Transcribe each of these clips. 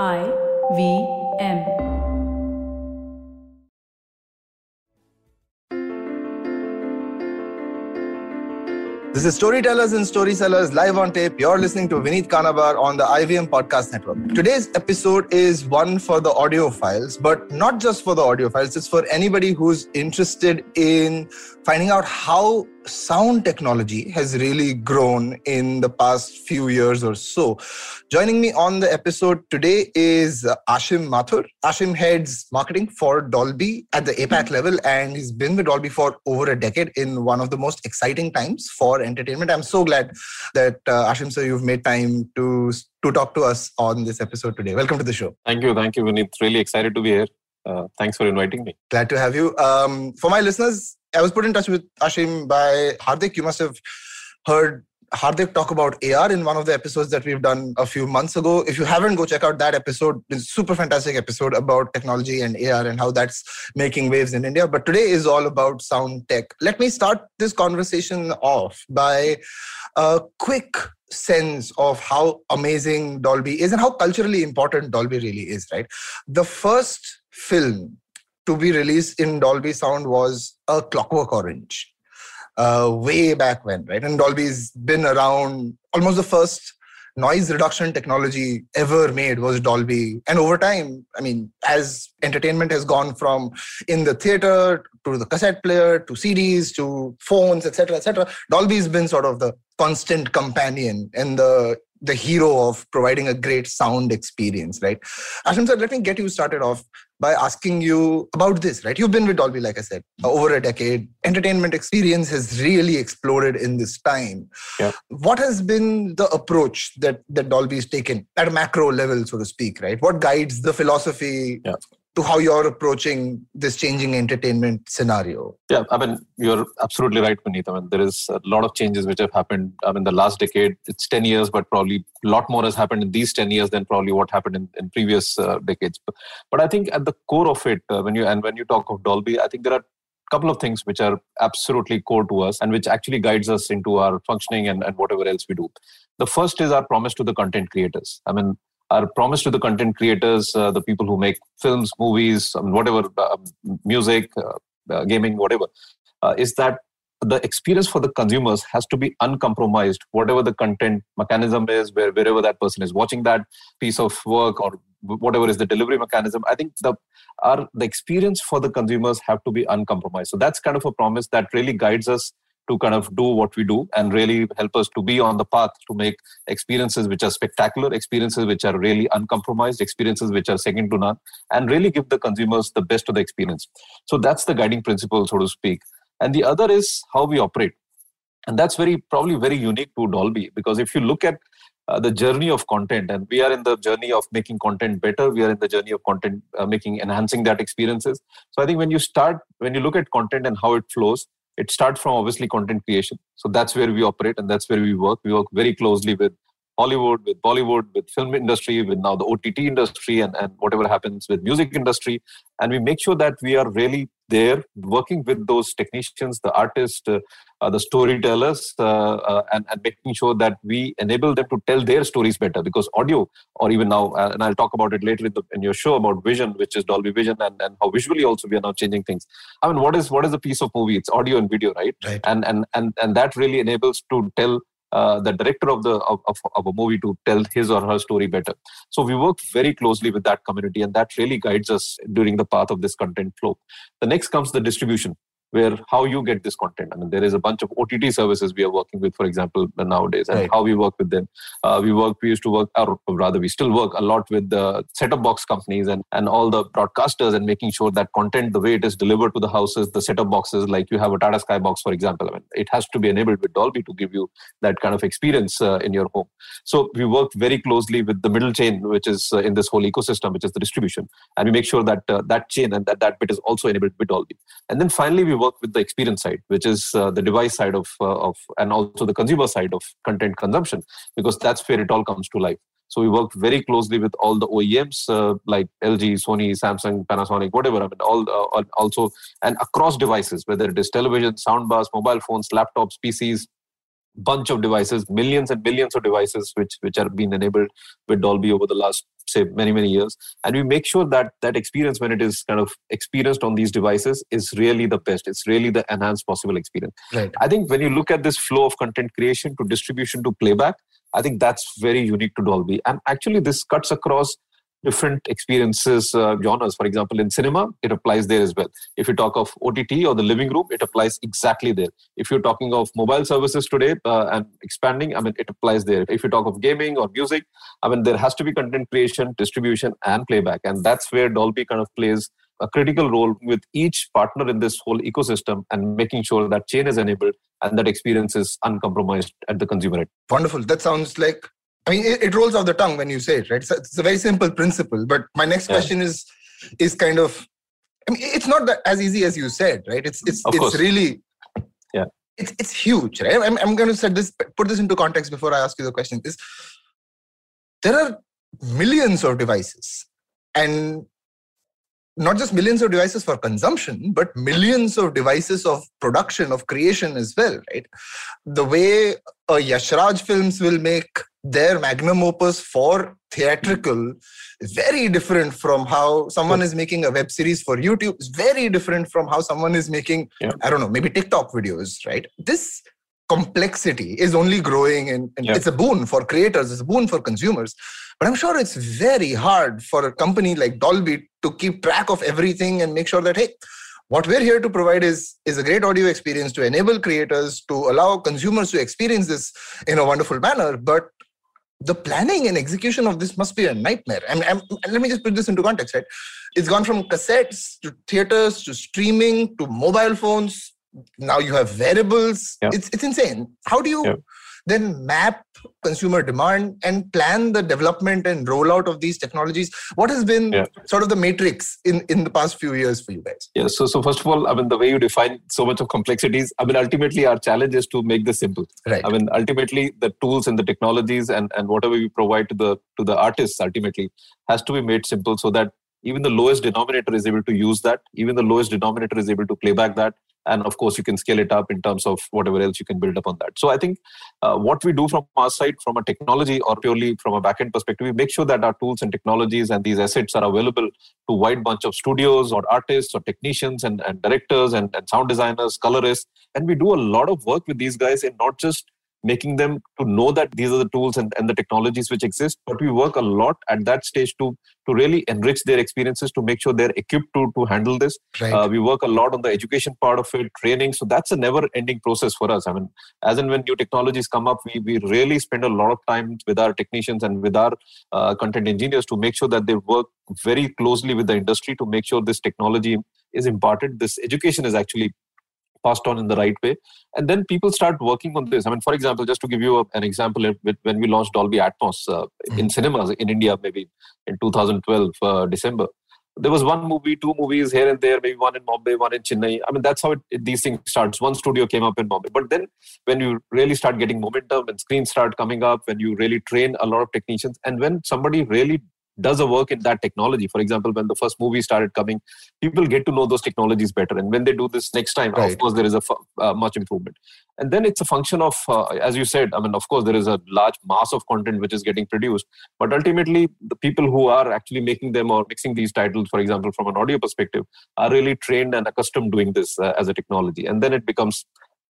I V M. This is Storytellers and Storysellers live on tape. You're listening to Vineet Kanabar on the IVM Podcast Network. Today's episode is one for the audiophiles, but not just for the audiophiles. It's for anybody who's interested in finding out how sound technology has really grown in the past few years or so. Joining me on the episode today is Ashim Mathur. Ashim heads marketing for Dolby at the APAC level, and he's been with Dolby for over a decade in one of the most exciting times for entertainment. I'm so glad that uh, Ashim, sir, you've made time to to talk to us on this episode today. Welcome to the show. Thank you, thank you, Vineet. Really excited to be here. Uh, thanks for inviting me. Glad to have you. Um, for my listeners, I was put in touch with Ashim by Hardik. You must have heard Hardik talk about AR in one of the episodes that we've done a few months ago. If you haven't, go check out that episode. It's super fantastic episode about technology and AR and how that's making waves in India. But today is all about sound tech. Let me start this conversation off by a quick sense of how amazing Dolby is and how culturally important Dolby really is, right? The first film to be released in Dolby Sound was a Clockwork Orange, uh, way back when, right? And Dolby's been around almost the first noise reduction technology ever made was Dolby. And over time, I mean, as entertainment has gone from in the theater to the cassette player to CDs to phones, etc., etc., Dolby's been sort of the constant companion and the the hero of providing a great sound experience, right? Ashim sir, let me get you started off by asking you about this, right? You've been with Dolby, like I said, uh, over a decade. Entertainment experience has really exploded in this time. Yeah. What has been the approach that, that Dolby has taken at a macro level, so to speak, right? What guides the philosophy Yeah. To how you're approaching this changing entertainment scenario? Yeah, I mean, you're absolutely right, Vineet. I mean, there is a lot of changes which have happened. I mean, the last decade, it's 10 years, but probably a lot more has happened in these 10 years than probably what happened in, in previous uh, decades. But, but I think at the core of it, uh, when you and when you talk of Dolby, I think there are couple of things which are absolutely core to us and which actually guides us into our functioning and, and whatever else we do. The first is our promise to the content creators. I mean, our promise to the content creators, uh, the people who make films, movies, um, whatever, um, music, uh, uh, gaming, whatever, uh, is that the experience for the consumers has to be uncompromised, whatever the content mechanism is, where, wherever that person is watching that piece of work or whatever is the delivery mechanism. I think the our the experience for the consumers have to be uncompromised. So that's kind of a promise that really guides us to kind of do what we do and really help us to be on the path to make experiences which are spectacular, experiences which are really uncompromised, experiences which are second to none, and really give the consumers the best of the experience. So that's the guiding principle, so to speak. And the other is how we operate. And that's very probably very unique to Dolby because if you look at uh, the journey of content and we are in the journey of making content better we are in the journey of content uh, making enhancing that experiences so i think when you start when you look at content and how it flows it starts from obviously content creation. So that's where we operate and that's where we work. We work very closely with hollywood with bollywood with film industry with now the ott industry and, and whatever happens with music industry. And we make sure that we are really there working with those technicians the artists uh, uh, the storytellers uh, uh, and, and making sure that we enable them to tell their stories better. Because audio or even now uh, and i'll talk about it later in, the, in your show about vision which is dolby vision and, and how visually also we are now changing things. I mean what is what is a piece of movie? It's audio and video right, Right. and and and and that really enables to tell uh, the director of the of, of, of a movie to tell his or her story better. So we work very closely with that community and that really guides us during the path of this content flow. The next comes the distribution where how you get this content. I mean, there is a bunch of OTT services we are working with, for example, nowadays, and Right. how we work with them. Uh, we work, we used to work, or rather, we still work a lot with the set-top box companies and and all the broadcasters, and making sure that content, the way it is delivered to the houses, the set-top boxes, like you have a Tata Sky box, for example, I mean, it has to be enabled with Dolby to give you that kind of experience uh, in your home. So we work very closely with the middle chain, which is uh, in this whole ecosystem, which is the distribution, and we make sure that uh, that chain and that that bit is also enabled with Dolby. And then finally, we work with the experience side, which is uh, the device side of uh, of and also the consumer side of content consumption, because that's where it all comes to life. So we work very closely with all the OEMs uh, like LG, Sony, Samsung, Panasonic, whatever. I mean, all uh, also and across devices, whether it is television, soundbars, mobile phones, laptops, PCs, bunch of devices, millions and millions of devices, which which are being enabled with Dolby over the last say many many years. And we make sure that that experience when it is kind of experienced on these devices is really the best. It's really the enhanced possible experience. Right. I think when you look at this flow of content creation to distribution to playback i think that's very unique to dolby. And actually this cuts across different experiences uh, genres. For example in cinema it applies there as well. If you talk of ott or the living room it applies exactly there. If you're talking of mobile services today uh, and expanding i mean it applies there. If you talk of gaming or music i mean there has to be content creation distribution and playback. And that's where dolby kind of plays a critical role with each partner in this whole ecosystem and making sure that chain is enabled and that experience is uncompromised at the consumer end. Wonderful. That sounds like I mean, it, it, rolls off the tongue when you say it, right? So it's a very simple principle. But my next yeah. question is is kind of, I mean, it's not that as easy as you said, right? It's it's of it's course. really, yeah, it's it's huge, right? I'm I'm going to set this put this into context before I ask you the question. Is there are millions of devices, and not just millions of devices for consumption, but millions of devices of production, of creation as well, right? The way a Yashraj films will make their magnum opus for theatrical is very different from how someone is making a web series for YouTube. It's very different from how someone is making, yeah. I don't know, maybe TikTok videos, right? This complexity is only growing and, and yeah. it's a boon for creators, it's a boon for consumers. But I'm sure it's very hard for a company like Dolby to keep track of everything and make sure that, hey, what we're here to provide is, is a great audio experience to enable creators, to allow consumers to experience this in a wonderful manner. But the planning and execution of this must be a nightmare. And, and, and, let me just put this into context, right? It's gone from cassettes to theaters to streaming to mobile phones. Now you have wearables. Yeah. It's it's insane. How do you Yeah. Then map consumer demand and plan the development and rollout of these technologies? What has been Yeah. sort of the matrix in in the past few years for you guys? Yeah. So, so first of all, I mean, the way you define so much of complexities, I mean, ultimately, our challenge is to make this simple. Right. I mean, ultimately, the tools and the technologies and, and whatever we provide to the to the artists ultimately has to be made simple so that even the lowest denominator is able to use that. Even the lowest denominator is able to play back that. And of course, you can scale it up in terms of whatever else you can build upon that. So I think uh, what we do from our side, from a technology or purely from a backend perspective, we make sure that our tools and technologies and these assets are available to wide bunch of studios or artists or technicians and, and directors and, and sound designers, colorists. And we do a lot of work with these guys in not just making them to know that these are the tools and, and the technologies which exist, but we work a lot at that stage to to really enrich their experiences to make sure they're equipped to, to handle this. Right. Uh, we work a lot on the education part of it, training. So that's a never ending process for us. I mean, as and when new technologies come up, we, we really spend a lot of time with our technicians and with our uh, content engineers to make sure that they work very closely with the industry to make sure this technology is imparted. This education is actually passed on in the right way. And then people start working on this. I mean for example just to give you an example when we launched dolby atmos uh, in cinemas in india maybe in 2012 uh, december there was one movie two movies here and there maybe one in mumbai one in chennai. I mean that's how it, it- these things starts. One studio came up in mumbai but then when you really start getting momentum and screens start coming up when you really train a lot of technicians and when somebody really does a work in that technology. For example when the first movie started coming people get to know those technologies better. And when they do this next time Right. of course there is a uh, much improvement. And then it's a function of uh, as you said i mean of course there is a large mass of content which is getting produced. But ultimately the people who are actually making them or mixing these titles for example from an audio perspective are really trained and accustomed doing this uh, as a technology. And then it becomes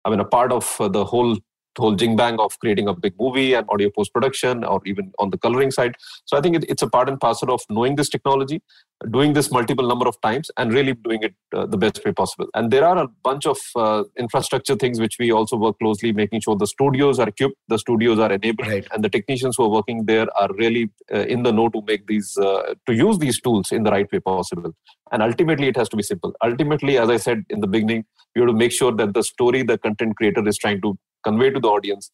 i mean a part of uh, the whole whole jing bang of creating a big movie and audio post production or even on the coloring side. So i think it, it's a part and parcel of knowing this technology doing this multiple number of times and really doing it uh, the best way possible. And there are a bunch of uh, infrastructure things which we also work closely making sure the studios are equipped the studios are enabled Right. and the technicians who are working there are really uh, in the know to make these uh, to use these tools in the right way possible. And ultimately it has to be simple. Ultimately as i said in the beginning you have to make sure that the story the content creator is trying to convey to the audience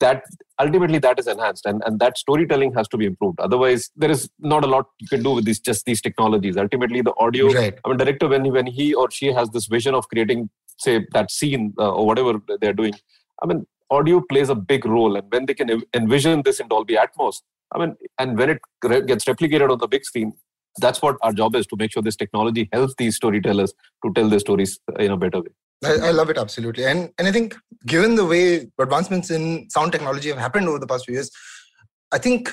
that ultimately that is enhanced and, and that storytelling has to be improved. Otherwise there is not a lot you can do with these just these technologies. Ultimately the audio Right. i mean director when he, when he or she has this vision of creating say that scene uh, or whatever they're doing i mean audio plays a big role. And when they can envision this in dolby atmos i mean and when it gets replicated on the big screen that's what our job is to make sure this technology helps these storytellers to tell their stories uh, in a better way I, I love it absolutely, and and I think given the way advancements in sound technology have happened over the past few years, I think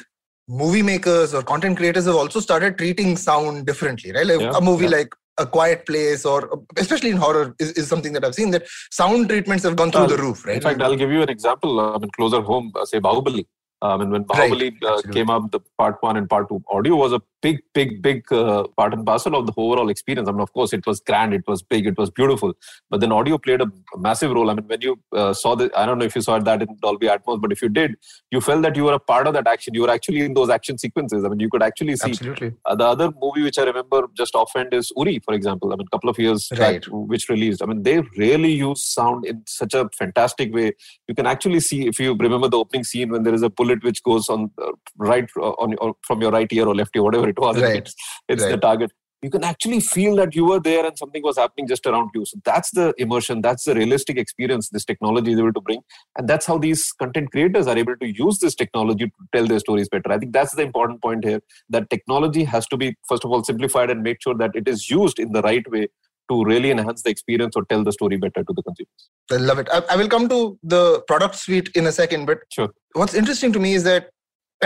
movie makers or content creators have also started treating sound differently, right? Like Yeah, a movie yeah. like A Quiet Place, or especially in horror, is, is something that I've seen that sound treatments have gone through Uh, the roof, right? In fact, I'll give you an example. I mean, closer home, uh, say Bahubali. I mean, when Right, uh, came up, the part one and part two, audio was a big, big, big uh, part and parcel of the overall experience. I mean, of course, it was grand, it was big, it was beautiful. But then audio played a massive role. I mean, when you uh, saw the, I don't know if you saw that in Dolby Atmos, but if you did, you felt that you were a part of that action. You were actually in those action sequences. I mean, you could actually see Absolutely. uh, the other movie which I remember just offhand is Uri, for example. I mean, a couple of years Right. back, which released. I mean, they really use sound in such a fantastic way. You can actually see, if you remember the opening scene when there is a bullet which goes on uh, right uh, on or from your right ear or left ear, whatever it was. Right. It's, it's the target. You can actually feel that you were there and something was happening just around you. So that's the immersion. That's the realistic experience this technology is able to bring, and that's how these content creators are able to use this technology to tell their stories better. I think that's the important point here that technology has to be first of all simplified and make sure that it is used in the right way to really enhance the experience or tell the story better to the consumers I love it. I, I will come to the product suite in a second, but Sure. what's interesting to me is that,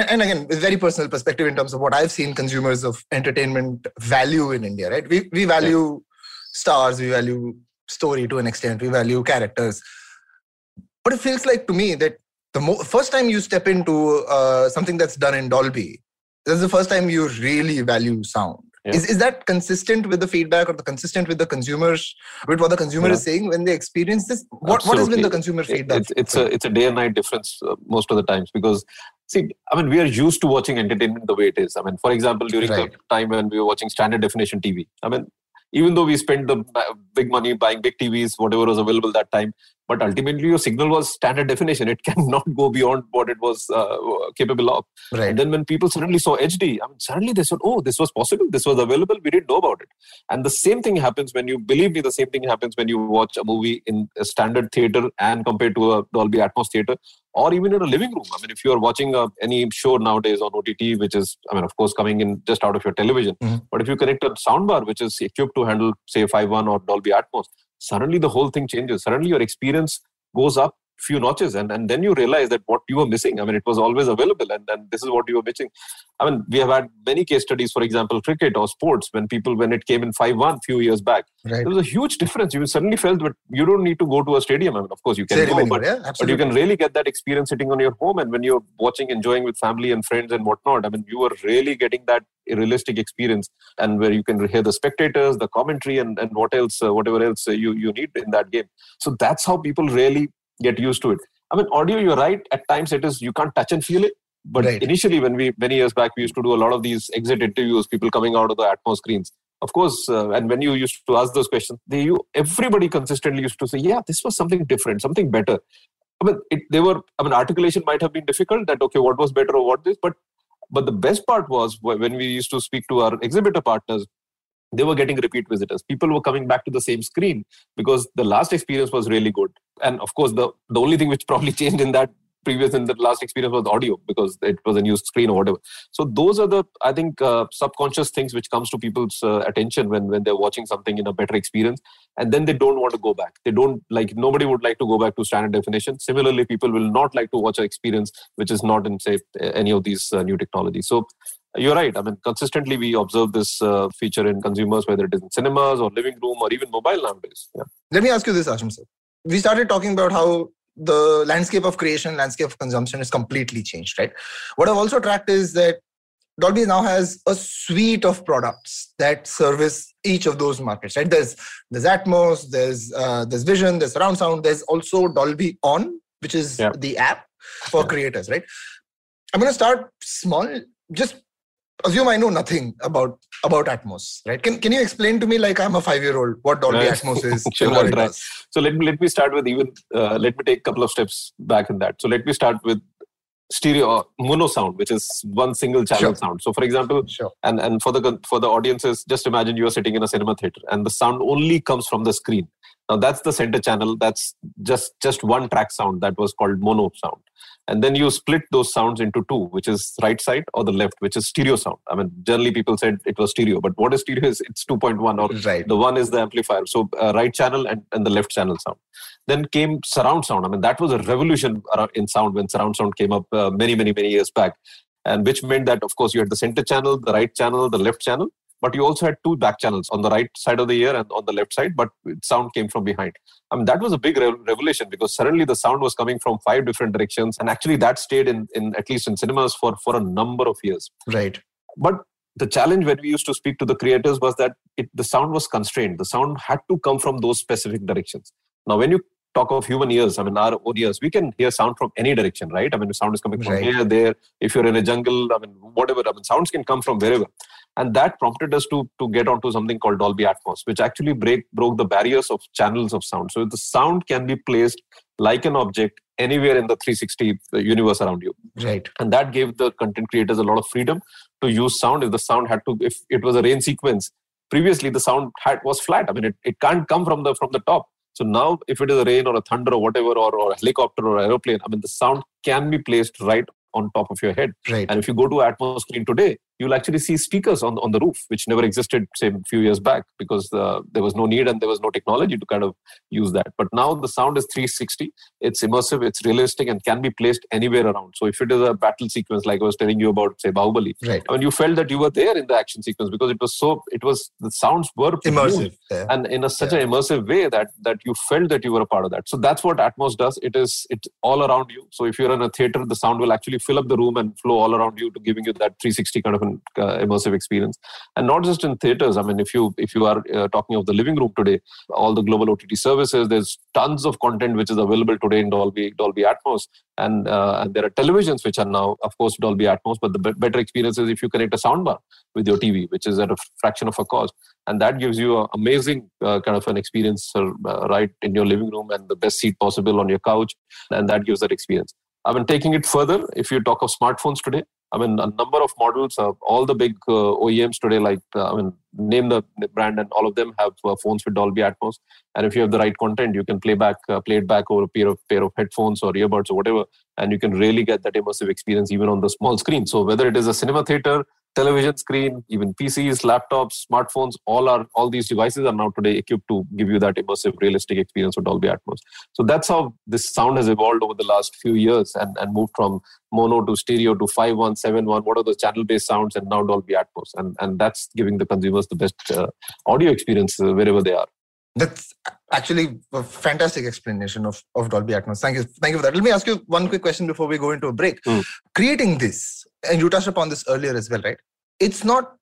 and again, with very personal perspective in terms of what I've seen consumers of entertainment value in India, right? We we value stars, we value story to an extent, we value characters, but it feels like to me that the mo- first time you step into uh, something that's done in Dolby, that's the first time you really value sound. Yeah. Is, is that consistent with the feedback or the consistent with the consumers with what the consumer Yeah. is saying when they experience this what, what has been the consumer It- feedback it's, it's a it's a day and night difference uh, most of the times because see i mean we are used to watching entertainment the way it is i mean for example during Right. the time when we were watching standard definition tv i mean even though we spent the big money buying big tvs whatever was available that time but ultimately your signal was standard definition it cannot go beyond what it was uh, capable of right and then when people suddenly saw HD, I mean, suddenly they said, "Oh, this was possible. This was available. We didn't know about it." And the same thing happens when you believe me. The same thing happens when you watch a movie in a standard theater and compared to a Dolby Atmos theater, or even in a living room. I mean, if you are watching uh, any show nowadays on OTT, which is, I mean, of course, coming in just out of your television, Mhm. but if you connect a soundbar which is equipped to handle, say, 5.1 or Dolby Atmos, suddenly the whole thing changes. Suddenly your experience goes up few notches and, and then you realize that what you were missing. I mean it was always available and then this is what you were missing. I mean we have had many case studies for example cricket or sports when people when it came in 5-1 few years back right. there was a huge difference. You suddenly felt that you don't need to go to a stadium. I mean of course you can go but, yeah but you can really get that experience sitting on your home and when you're watching enjoying with family and friends and whatnot i mean you are really getting that realistic experience and where you can hear the spectators the commentary and, and what else uh, whatever else uh, you you need in that game. So that's how people really get used to it i mean audio you're right at times it is you can't touch and feel it but Right. initially when we many years back we used to do a lot of these exit interviews people coming out of the atmos screens of course uh, and when you used to ask those questions they you everybody consistently used to say yeah this was something different something better I mean, it, they were. I mean, articulation might have been difficult. That okay, what was better or what this, but but the best part was when we used to speak to our exhibitor partners, they were getting repeat visitors. People were coming back to the same screen because the last experience was really good. And of course, the the only thing which probably changed in that previous in the last experience was audio because it was a new screen or whatever. So those are the I think uh, subconscious things which comes to people's uh, attention when when they're watching something in a better experience and then they don't want to go back they don't like nobody would like to go back to standard definition similarly people will not like to watch an experience which is not in say any of these uh, new technologies so you're right. I mean consistently we observe this uh, feature in consumers whether it is in cinemas or living room or even mobile nowadays. Yeah. Let me ask you this ashim sir. We started talking about how the landscape of creation landscape of consumption is completely changed right? What i've also tracked is that dolby now has a suite of products that service each of those markets right? There's there's atmos there's uh, there's vision there's surround sound there's also dolby on which is Yeah. the app for Yeah. creators right? I'm going to start small just assume i know nothing about about atmos right can, can you explain to me like i'm a 5 year old what dolby Right. atmos is Sure, what does? so let me let me start with even uh, let me take a couple of steps back in that so let me start with stereo or mono sound which is one single channel Sure. sound so for example sure and and for the for the audiences just imagine you are sitting in a cinema theater and the sound only comes from the screen now that's the center channel. That's just just one track sound that was called mono sound. And then you split those sounds into two which is right side or the left which is stereo sound. I mean generally people said it was stereo but what is stereo is it's 2.1 or right. the one is the amplifier. So uh, right channel and, and the left channel sound. Then came surround sound. I mean that was a revolution in sound when surround sound came up uh, many many many years back. And which meant that of course you had the center channel the right channel the left channel but you also had two back channels on the right side of the ear and on the left side but sound came from behind i mean that was a big re- revelation because suddenly the sound was coming from five different directions and actually that stayed in, in at least in cinemas for for a number of years right but the challenge when we used to speak to the creators was that it, the sound was constrained the sound had to come from those specific directions now when you talk of human ears, I mean, our own ears, we can hear sound from any direction, right? I mean, sound is coming from right. here, there. If you're in a jungle, I mean, whatever, I mean, sounds can come from wherever. And that prompted us to, to get onto something called Dolby Atmos, which actually break, broke the barriers of channels of sound. So the sound can be placed like an object anywhere in the 360 uh, universe around you. Right. And that gave the content creators a lot of freedom to use sound. If the sound had to, if it was a rain sequence, previously the sound had was flat. I mean, it, it can't come from the from the top so now, if it is a rain or a thunder or whatever, or, or a helicopter or aeroplane, I mean, the sound can be placed right on top of your head. Right. And if you go to Atmos screen today, you'll actually see speakers on, on the roof, which never existed, say, a few years back, because uh, there was no need and there was no technology to kind of use that. But now the sound is 360, it's immersive, it's realistic, and can be placed anywhere around. So if it is a battle sequence, like I was telling you about, say, Bahubali, right. I mean, you felt that you were there in the action sequence because it was so, it was, the sounds were immersive. Yeah. And in a, such yeah. an immersive way that, that you felt that you were a part of that. So that's what Atmos does. It is, it's all around you. So if you're in a theater, the sound will actually fill up the room and flow all around you to giving you that 360 kind of uh, immersive experience. And not just in theaters. I mean if you if you are uh, talking of the living room today all the global ott services there's tons of content which is available today in dolby dolby atmos. And uh, and there are televisions which are now of course dolby atmos but the be- better experience is if you connect a soundbar with your tv which is at a fraction of a cost. And that gives you an amazing uh, kind of an experience uh, right in your living room and the best seat possible on your couch. And that gives that experience. I mean, taking it further, if you talk of smartphones today, I mean, a number of models, uh, all the big uh, OEMs today, like, uh, I mean, name the brand, and all of them have uh, phones with Dolby Atmos. And if you have the right content, you can play back, uh, play it back over a pair of pair of headphones or earbuds or whatever, and you can really get that immersive experience even on the small screen. So whether it is a cinema theater, television screen, even PCs, laptops, smartphones, all are all these devices are now today equipped to give you that immersive, realistic experience with Dolby Atmos. So that's how this sound has evolved over the last few years and, and moved from mono to stereo to 5171 what are the channel based sounds and now dolby atmos. And and that's giving the consumers the best uh, audio experience uh, wherever they are. That's actually a fantastic explanation of, of dolby atmos. Thank you thank you for that. Let me ask you one quick question before we go into a break. Mm. creating this and you touched upon this earlier as well right it's not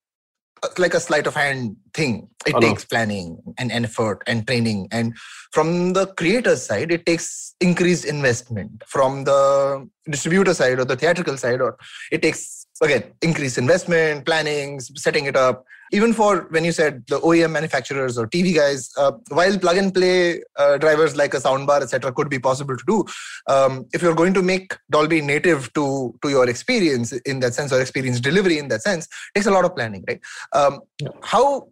uh, like a sleight of hand thing. It takes planning and effort and training. And from the creator's side, it takes increased investment. From the distributor side or the theatrical side, or it takes again increased investment, planning, setting it up. Even for when you said the OEM manufacturers or TV guys, uh, while plug and play uh, drivers like a soundbar, etc., could be possible to do, um, if you're going to make Dolby native to to your experience in that sense or experience delivery in that sense, takes a lot of planning, right? Um. How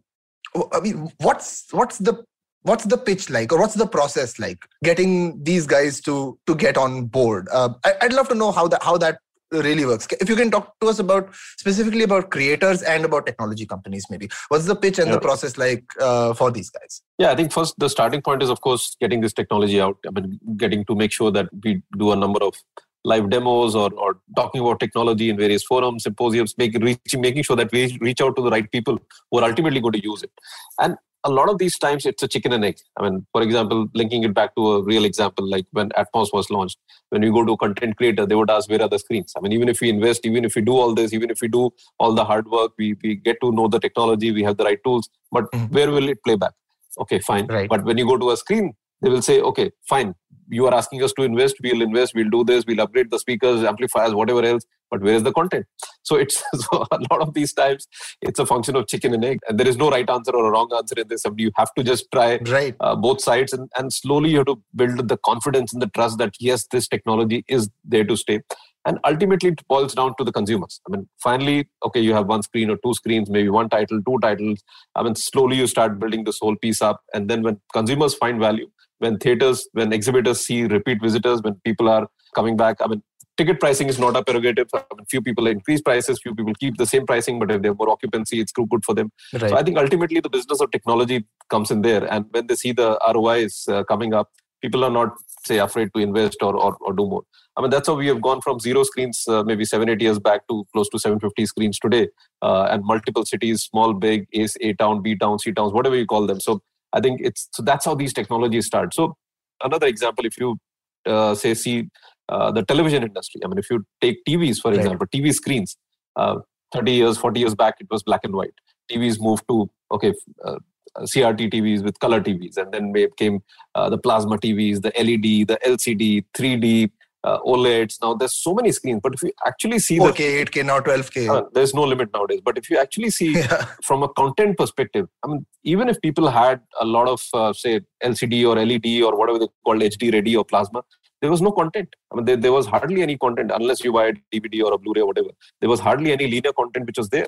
I mean, what's what's the what's the pitch like or what's the process like getting these guys to to get on board uh, I, would love to know how that how that really works. If you can talk to us about specifically about creators and about technology companies maybe. What's the pitch and yeah. the process like uh, for these guys? Yeah i think first the starting point is of course getting this technology out. I mean getting to make sure that we do a number of live demos or, or talking about technology in various forums symposiums making reaching making sure that we reach out to the right people who are ultimately going to use it. And a lot of these times it's a chicken and egg. I mean, for example, linking it back to a real example, like when Atmos was launched, when you go to a content creator, they would ask, where are the screens? I mean, even if we invest, even if we do all this, even if we do all the hard work, we, we get to know the technology, we have the right tools, but mm-hmm. where will it play back? Okay, fine. Right. But when you go to a screen, they will say, okay, fine, you are asking us to invest, we'll invest, we'll do this, we'll upgrade the speakers, amplifiers, whatever else, but where is the content? So it's so a lot of these times it's a function of chicken and egg, and there is no right answer or a wrong answer in this. You have to just try right. uh, both sides, and, and slowly you have to build the confidence and the trust that yes, this technology is there to stay. And ultimately, it boils down to the consumers. I mean, finally, okay, you have one screen or two screens, maybe one title, two titles. I mean, slowly you start building this whole piece up, and then when consumers find value, when theaters, when exhibitors see repeat visitors, when people are coming back. I mean, ticket pricing is not a prerogative. I mean, few people increase prices, few people keep the same pricing, but if they have more occupancy, it's good for them. Right. So I think ultimately the business of technology comes in there. And when they see the ROIs uh, coming up, people are not, say, afraid to invest or, or, or do more. I mean, that's how we have gone from zero screens uh, maybe seven, eight years back to close to 750 screens today, uh, and multiple cities, small, big, A, A town, B town, C towns, whatever you call them. So I think it's so that's how these technologies start. So another example, if you uh, say see uh, the television industry, I mean, if you take TVs for right. example, TV screens, uh, 30 years, 40 years back, it was black and white. TVs moved to okay. Uh, CRT TVs with color TVs, and then came the plasma TVs, the LED, the LCD, 3D, uh, OLEDs. Now there's so many screens, but if you actually see 4K, the, 8K, now 12K. Uh, there's no limit nowadays. But if you actually see yeah. from a content perspective, I mean, even if people had a lot of uh, say LCD or LED or whatever they called HD ready or plasma, there was no content. I mean, there, there was hardly any content unless you buy a DVD or a Blu-ray or whatever. There was hardly any linear content which was there.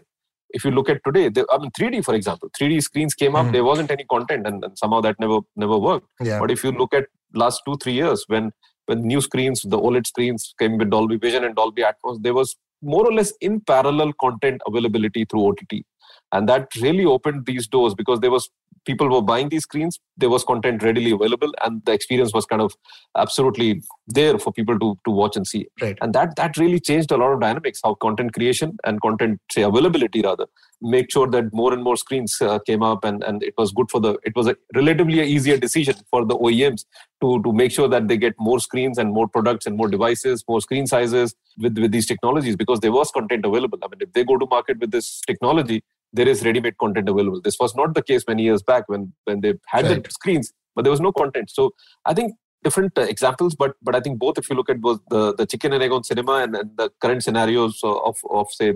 If you look at today, there, I mean, 3D, for example, 3D screens came up. Mm. There wasn't any content, and, and somehow that never never worked. Yeah. But if you look at last two three years when when new screens, the OLED screens came with Dolby Vision and Dolby Atmos, there was more or less in parallel content availability through OTT. And that really opened these doors because there was people were buying these screens, there was content readily available, and the experience was kind of absolutely there for people to, to watch and see. Right. And that that really changed a lot of dynamics, how content creation and content say availability rather make sure that more and more screens uh, came up and, and it was good for the it was a relatively easier decision for the OEMs to to make sure that they get more screens and more products and more devices more screen sizes with with these technologies because there was content available i mean if they go to market with this technology there is ready-made content available this was not the case many years back when when they had right. the screens but there was no content so i think different uh, examples but but i think both if you look at both the the chicken and egg on cinema and, and the current scenarios of of say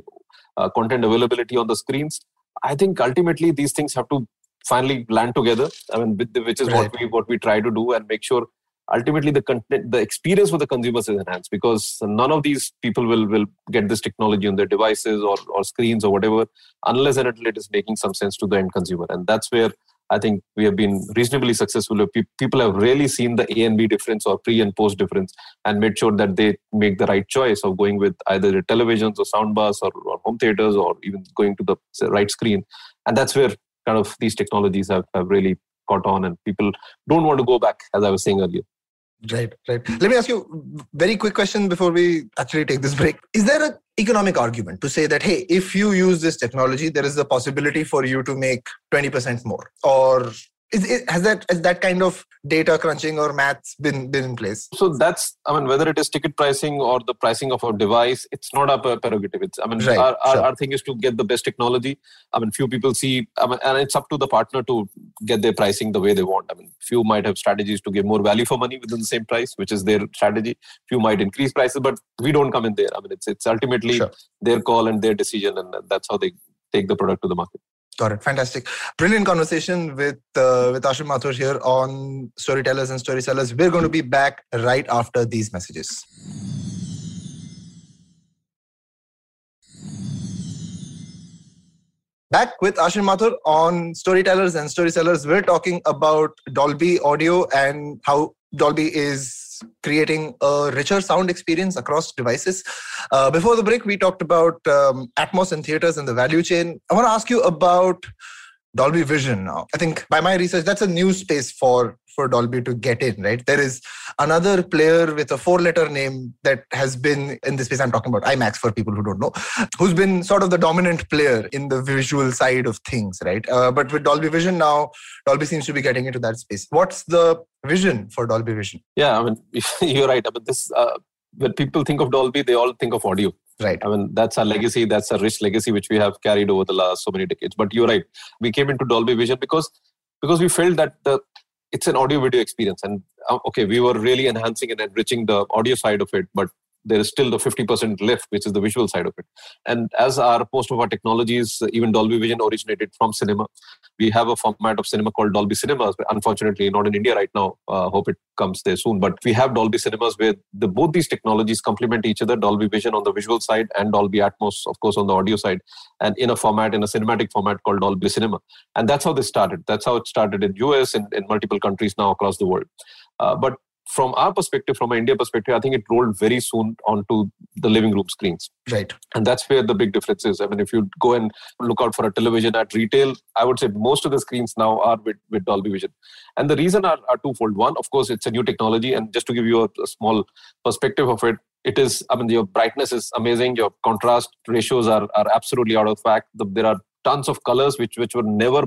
uh, content availability on the screens. I think ultimately these things have to finally land together. I mean, the, which is right. what we what we try to do and make sure ultimately the content, the experience for the consumers is enhanced because none of these people will will get this technology on their devices or or screens or whatever unless and until it is making some sense to the end consumer. And that's where I think we have been reasonably successful. People have really seen the A and B difference or pre and post difference and made sure that they make the right choice of going with either the televisions or soundbars or, or home theaters or even going to the right screen. And that's where kind of these technologies have, have really caught on and people don't want to go back, as I was saying earlier. Right, right. Let me ask you very quick question before we actually take this break. Is there an economic argument to say that hey, if you use this technology, there is a possibility for you to make 20% more? Or is, is, has that has that kind of data crunching or maths been been in place? So that's I mean whether it is ticket pricing or the pricing of a device, it's not our prerogative. It's I mean right, our, our, our, thing is to get the best technology. I mean few people see I mean and it's up to the partner to get their pricing the way they want. I mean few might have strategies to give more value for money within the same price, which is their strategy. Few might increase prices, but we don't come in there. I mean it's it's ultimately sure. their call and their decision, and that's how they take the product to the market. Got it. Fantastic. Brilliant conversation with uh, with Ashim Mathur here on storytellers and story sellers. We're going to be back right after these messages. Back with Ashim Mathur on storytellers and story sellers. We're talking about Dolby audio and how Dolby is creating a richer sound experience across devices. Uh, before the break, we talked about um, Atmos and theaters and the value chain. I want to ask you about Dolby Vision now. I think by my research, that's a new space for for Dolby to get in, right? There is another player with a four-letter name that has been in this space. I'm talking about IMAX for people who don't know, who's been sort of the dominant player in the visual side of things, right? Uh, but with Dolby Vision now, Dolby seems to be getting into that space. What's the vision for Dolby Vision? Yeah, I mean, you're right. Mean, this uh, when people think of Dolby, they all think of audio. Right. I mean, that's a legacy. That's a rich legacy which we have carried over the last so many decades. But you're right. We came into Dolby Vision because because we felt that the it's an audio video experience, and uh, okay, we were really enhancing and enriching the audio side of it, but there is still the 50% left, which is the visual side of it. And as our most of our technologies, even Dolby Vision originated from cinema. We have a format of cinema called Dolby Cinemas. Unfortunately, not in India right now. Uh, hope it comes there soon. But we have Dolby Cinemas where the, both these technologies complement each other. Dolby Vision on the visual side and Dolby Atmos, of course, on the audio side, and in a format, in a cinematic format called Dolby Cinema. And that's how this started. That's how it started in US and in multiple countries now across the world. Uh, but from our perspective, from an India perspective, I think it rolled very soon onto the living room screens. Right. And that's where the big difference is. I mean, if you go and look out for a television at retail, I would say most of the screens now are with, with Dolby Vision. And the reason are, are twofold. One, of course, it's a new technology. And just to give you a, a small perspective of it, it is, I mean, your brightness is amazing. Your contrast ratios are, are absolutely out of whack. The, there are tons of colors which which were never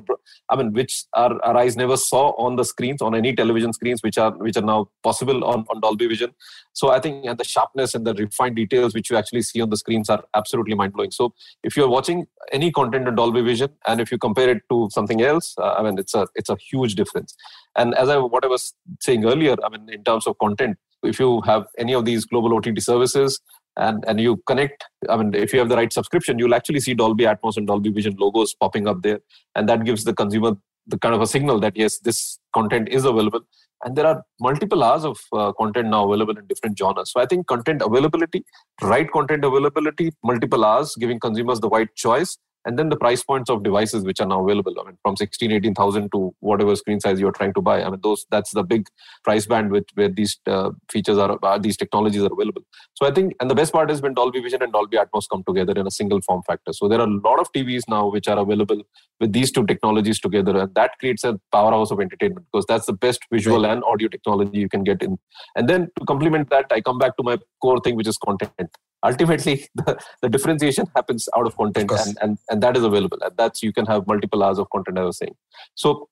i mean which our, our eyes never saw on the screens on any television screens which are which are now possible on, on dolby vision. So i think and the sharpness and the refined details which you actually see on the screens are absolutely mind-blowing. So if you're watching any content on dolby vision and if you compare it to something else uh, i mean it's a it's a huge difference. And as i what i was saying earlier i mean in terms of content if you have any of these global ott services and and you connect i mean if you have the right subscription you'll actually see dolby atmos and dolby vision logos popping up there. And that gives the consumer the kind of a signal that yes this content is available. And there are multiple hours of uh, content now available in different genres. So i think content availability right content availability multiple hours giving consumers the right choice and then the price points of devices which are now available i mean from 16 18000 to whatever screen size you're trying to buy. I mean those that's the big price band with where these uh, features are uh, these technologies are available. So i think and the best part is when dolby vision and dolby atmos come together in a single form factor. So there are a lot of tvs now which are available with these two technologies together and that creates a powerhouse of entertainment because that's the best visual and audio technology you can get in. And then to complement that i come back to my core thing which is content ultimately the, the differentiation happens out of content of and, and and that is available. And that's you can have multiple hours of content i was saying. So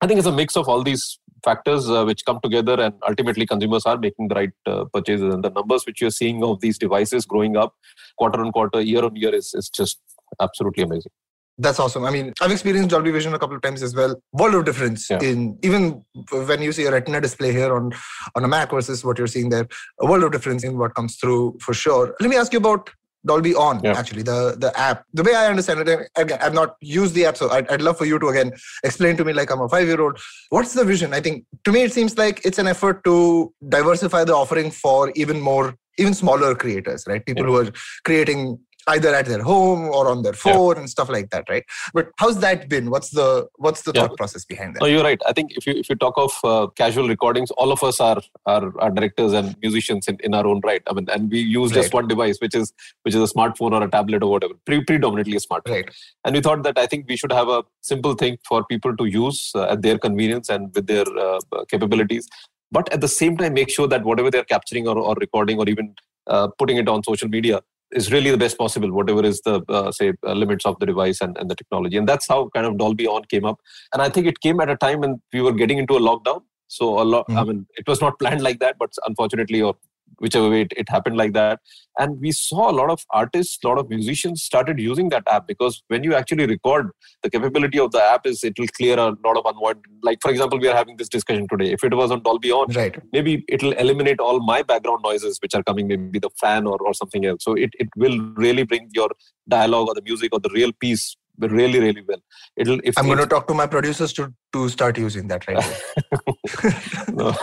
i think it's a mix of all these factors uh, which come together and ultimately consumers are making the right uh, purchases. And the numbers which you're seeing of these devices growing up quarter on quarter year on year is, is just absolutely amazing that's awesome. I mean, I've experienced Dolby Vision a couple of times as well. World of difference yeah. in even when you see a Retina display here on on a Mac versus what you're seeing there. A world of difference in what comes through for sure. Let me ask you about Dolby On, yeah. actually, the, the app. The way I understand it, again, I've not used the app, so I'd, I'd love for you to again explain to me, like I'm a five year old. What's the vision? I think to me, it seems like it's an effort to diversify the offering for even more, even smaller creators, right? People yeah. who are creating either at their home or on their phone yeah. and stuff like that right but how's that been what's the what's the yeah. thought process behind that no you're right i think if you if you talk of uh, casual recordings all of us are are, are directors and musicians in, in our own right i mean and we use right. just one device which is which is a smartphone or a tablet or whatever Pre- predominantly a smartphone right. and we thought that i think we should have a simple thing for people to use uh, at their convenience and with their uh, capabilities but at the same time make sure that whatever they're capturing or, or recording or even uh, putting it on social media is really the best possible whatever is the uh, say uh, limits of the device and, and the technology. And that's how kind of dolby on came up. And i think it came at a time when we were getting into a lockdown. So a lot mm-hmm. i mean it was not planned like that but unfortunately or whichever way it, it, happened like that. And we saw a lot of artists a lot of musicians started using that app because when you actually record the capability of the app is it will clear a lot of unwanted like for example we are having this discussion today. If it was on dolby on right. maybe it'll eliminate all my background noises which are coming maybe the fan or, or something else. So it, it will really bring your dialogue or the music or the real piece really really well. It'll if i'm going to talk to my producers to to start using that right no.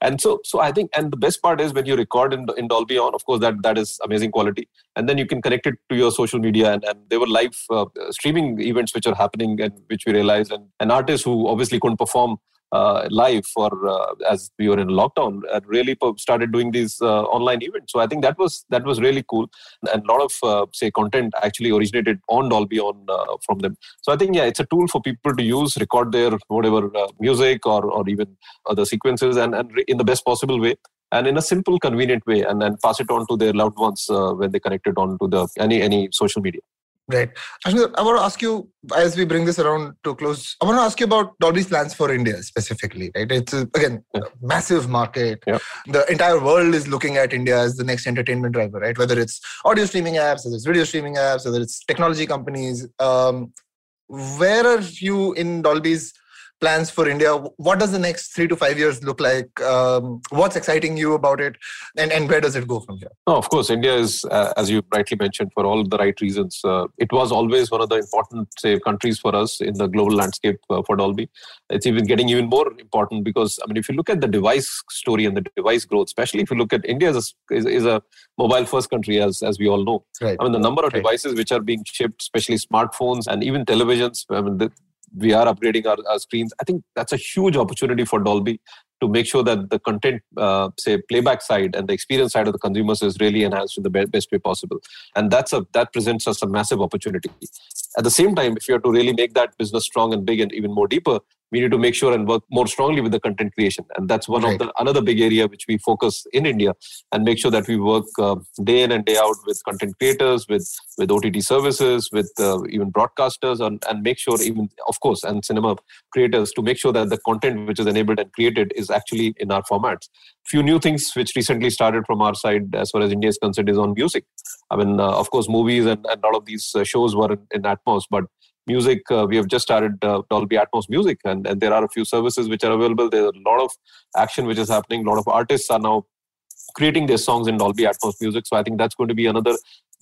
and so so i think and the best part is when you record in, in dolby on of course that that is amazing quality. And then you can connect it to your social media and, and there were live uh, streaming events which are happening and which we realized. And an artist who obviously couldn't perform uh, live for uh, as we were in lockdown and really started doing these uh, online events. So i think that was that was really cool. And a lot of uh, say content actually originated on dolby on uh, from them. So i think yeah it's a tool for people to use record their whatever uh, music or or even other sequences and and in the best possible way and in a simple convenient way and then pass it on to their loved ones when they connect it on to the any any social media Right. I want to ask you, as we bring this around to close, I want to ask you about Dolby's plans for India specifically, right? It's, a, again, yeah. a massive market. Yeah. The entire world is looking at India as the next entertainment driver, right? Whether it's audio streaming apps, whether it's video streaming apps, whether it's technology companies. Um, where are you in Dolby's plans for India? What does the next three to five years look like? Um, what's exciting you about it, and and where does it go from here? Oh, of course, India is, uh, as you rightly mentioned, for all the right reasons. Uh, it was always one of the important, say, countries for us in the global landscape uh, for Dolby. It's even getting even more important because I mean, if you look at the device story and the device growth, especially if you look at India is a, is, is a mobile first country, as as we all know. Right. I mean, the number of right. devices which are being shipped, especially smartphones and even televisions. I mean, the, we are upgrading our, our, screens. I think that's a huge opportunity for Dolby to make sure that the content, uh, say playback side and the experience side of the consumers is really enhanced in the best way possible. And that's a that presents us a massive opportunity. At the same time, if you are to really make that business strong and big and even more deeper, we need to make sure and work more strongly with the content creation. And that's one right. of the another big area which we focus in india and make sure that we work uh, day in and day out with content creators with with ott services with uh, even broadcasters and, and make sure even of course and cinema creators to make sure that the content which is enabled and created is actually in our formats. Few new things which recently started from our side as far as india is concerned is on music. I mean uh, of course movies and, and a lot of these uh, shows were in, in atmos but music uh, we have just started uh, dolby atmos music and, and there are a few services which are available. There's a lot of action which is happening. A lot of artists are now creating their songs in dolby atmos music. So i think that's going to be another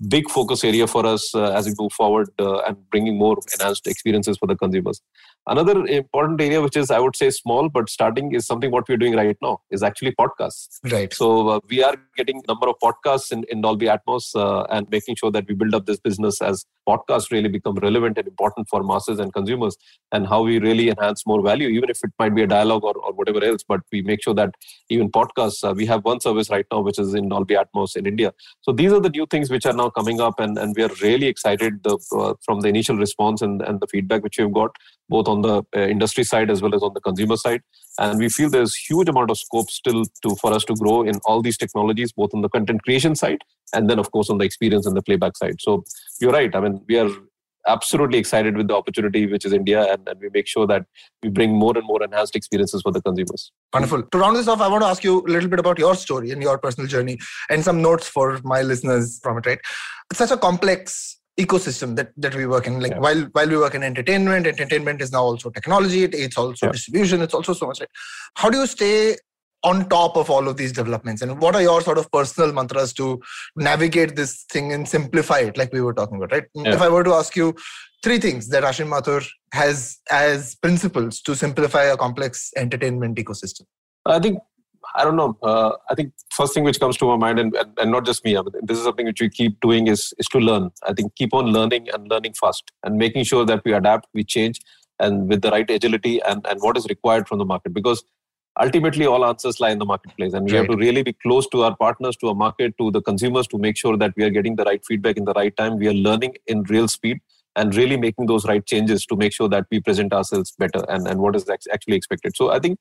big focus area for us uh, as we move forward uh, and bringing more enhanced experiences for the consumers. Another important area which is i would say small but starting is something what we're doing right now is actually podcasts. Right. So uh, we are getting number of podcasts in, in dolby atmos uh, and making sure that we build up this business as podcasts really become relevant and important for masses and consumers and how we really enhance more value even if it might be a dialogue or, or whatever else but we make sure that even podcasts uh, we have one service right now which is in dolby atmos in india. So these are the new things which are now coming up and, and we are really excited the, uh, from the initial response and, and the feedback which we've got both on the uh, industry side as well as on the consumer side. And we feel there's huge amount of scope still to for us to grow in all these technologies both on the content creation side and then of course on the experience and the playback side. So you're right. I mean we are absolutely excited with the opportunity which is india and, and we make sure that we bring more and more enhanced experiences for the consumers. Wonderful. To round this off i want to ask you a little bit about your story and your personal journey and some notes for my listeners from it right? It's such a complex ecosystem that, that we work in. Like yeah. while while we work in entertainment entertainment is now also technology it's also yeah. distribution it's also so much right? How do you stay on top of all of these developments and what are your sort of personal mantras to navigate this thing and simplify it like we were talking about right yeah. if i were to ask you three things that ashim mathur has as principles to simplify a complex entertainment ecosystem i think I don't know. Uh, I think first thing which comes to my mind, and, and, and not just me, I mean, this is something which we keep doing is is to learn. I think keep on learning and learning fast, and making sure that we adapt, we change, and with the right agility and and what is required from the market. Because ultimately, all answers lie in the marketplace, and we right. have to really be close to our partners, to our market, to the consumers, to make sure that we are getting the right feedback in the right time. We are learning in real speed and really making those right changes to make sure that we present ourselves better and, and what is actually expected. So I think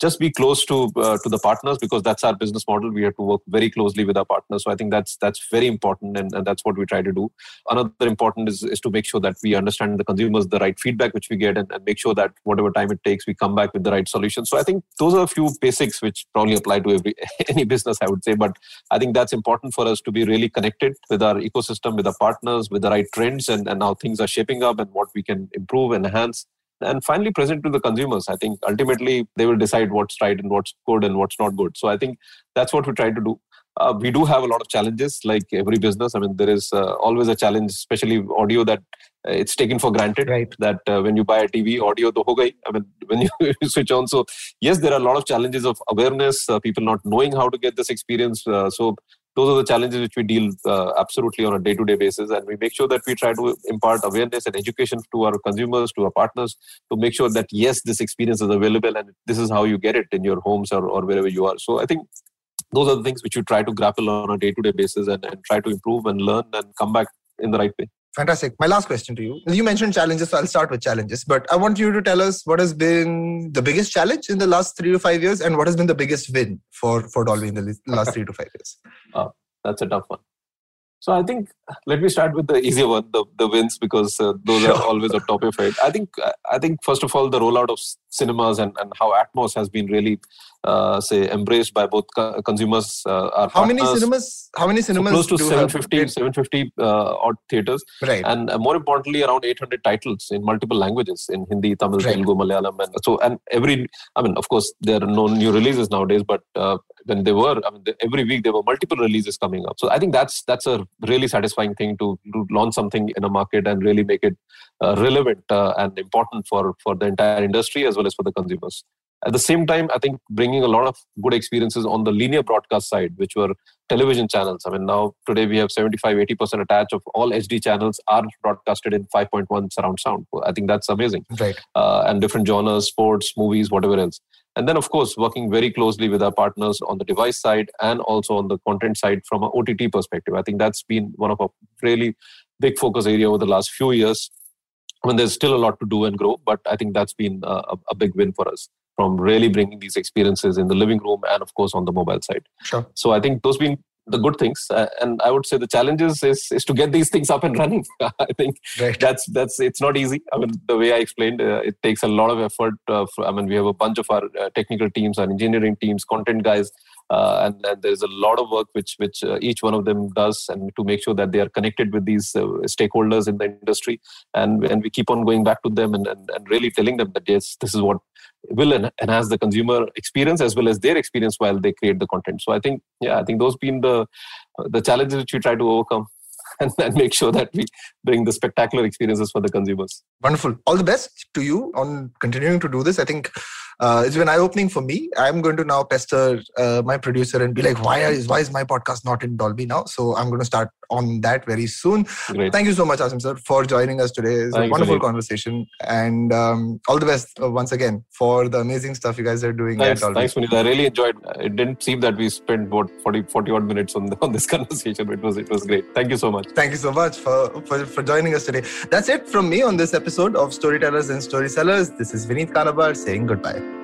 just be close to uh, to the partners because that's our business model. We have to work very closely with our partners. So i think that's that's very important and, and that's what we try to do. Another important is, is to make sure that we understand the consumers the right feedback which we get and, and make sure that whatever time it takes we come back with the right solution. So i think those are a few basics which probably apply to every any business i would say. But i think that's important for us to be really connected with our ecosystem with our partners with the right trends and, and how things are shaping up and what we can improve and enhance and finally present to the consumers. I think ultimately they will decide what's right and what's good and what's not good. So I think that's what we try to do. Uh, we do have a lot of challenges like every business. I mean, there is uh, always a challenge, especially audio that uh, it's taken for granted right. that uh, when you buy a TV, audio to ho gayi. I mean, when you switch on. So yes, there are a lot of challenges of awareness, uh, people not knowing how to get this experience. Uh, so those are the challenges which we deal uh, absolutely on a day-to-day basis and we make sure that we try to impart awareness and education to our consumers to our partners to make sure that yes this experience is available and this is how you get it in your homes or, or wherever you are. So i think those are the things which you try to grapple on a day-to-day basis and, and try to improve and learn and come back in the right way Fantastic. My last question to you. You mentioned challenges, so I'll start with challenges. But I want you to tell us what has been the biggest challenge in the last three to five years and what has been the biggest win for, for Dolby in the last three to five years. Oh, that's a tough one. So I think let me start with the easier one, the, the wins, because uh, those sure. are always a top of it. I think I think first of all the rollout of cinemas and, and how Atmos has been really uh, say embraced by both co- consumers. Uh, how partners. many cinemas? How many cinemas? So close to 750, 750 uh, odd theaters, right? And uh, more importantly, around 800 titles in multiple languages in Hindi, Tamil, right. Telugu, Malayalam, and so and every. I mean, of course, there are no new releases nowadays, but when they were, I mean, every week there were multiple releases coming up. So I think that's that's a really satisfying thing to, to launch something in a market and really make it uh, relevant uh, and important for for the entire industry as well as for the consumers. At the same time, I think bringing a lot of good experiences on the linear broadcast side, which were television channels. I mean, now today we have 75 80% attach of all HD channels are broadcasted in 5.1 surround sound. I think that's amazing. Right. Uh, and different genres, sports, movies, whatever else And then, of course, working very closely with our partners on the device side and also on the content side from an OTT perspective. I think that's been one of our really big focus area over the last few years. I mean, there's still a lot to do and grow, but I think that's been a, a big win for us from really bringing these experiences in the living room and, of course, on the mobile side. Sure. So I think those been the good things uh, and i would say the challenges is is to get these things up and running i think right. that's that's it's not easy i mean the way i explained uh, it takes a lot of effort uh, for, i mean we have a bunch of our uh, technical teams our engineering teams content guys uh, and, and, there's a lot of work which which uh, each one of them does and to make sure that they are connected with these uh, stakeholders in the industry. And and we keep on going back to them and, and, and really telling them that yes this is what will en- enhance the consumer experience as well as their experience while they create the content. So i think yeah i think those been the the challenges which we try to overcome and, and make sure that we bring the spectacular experiences for the consumers. Wonderful. All the best to you on continuing to do this. I think uh, it's been eye opening for me. I'm going to now pester uh, my producer and be like, why is why is my podcast not in Dolby now? So I'm going to start on that very soon. Great. Thank you so much, Asim sir, for joining us today. It's Thank a wonderful conversation, and um, all the best uh, once again for the amazing stuff you guys are doing. Thanks, thanks, Puneet. I really enjoyed. It didn't seem that we spent about 40, 40 odd minutes on the, on this conversation. But it was it was great. Thank you so much. Thank you so much for, for for joining us today. That's it from me on this episode of Storytellers and Story Sellers. This is Vineet Kanabar saying goodbye.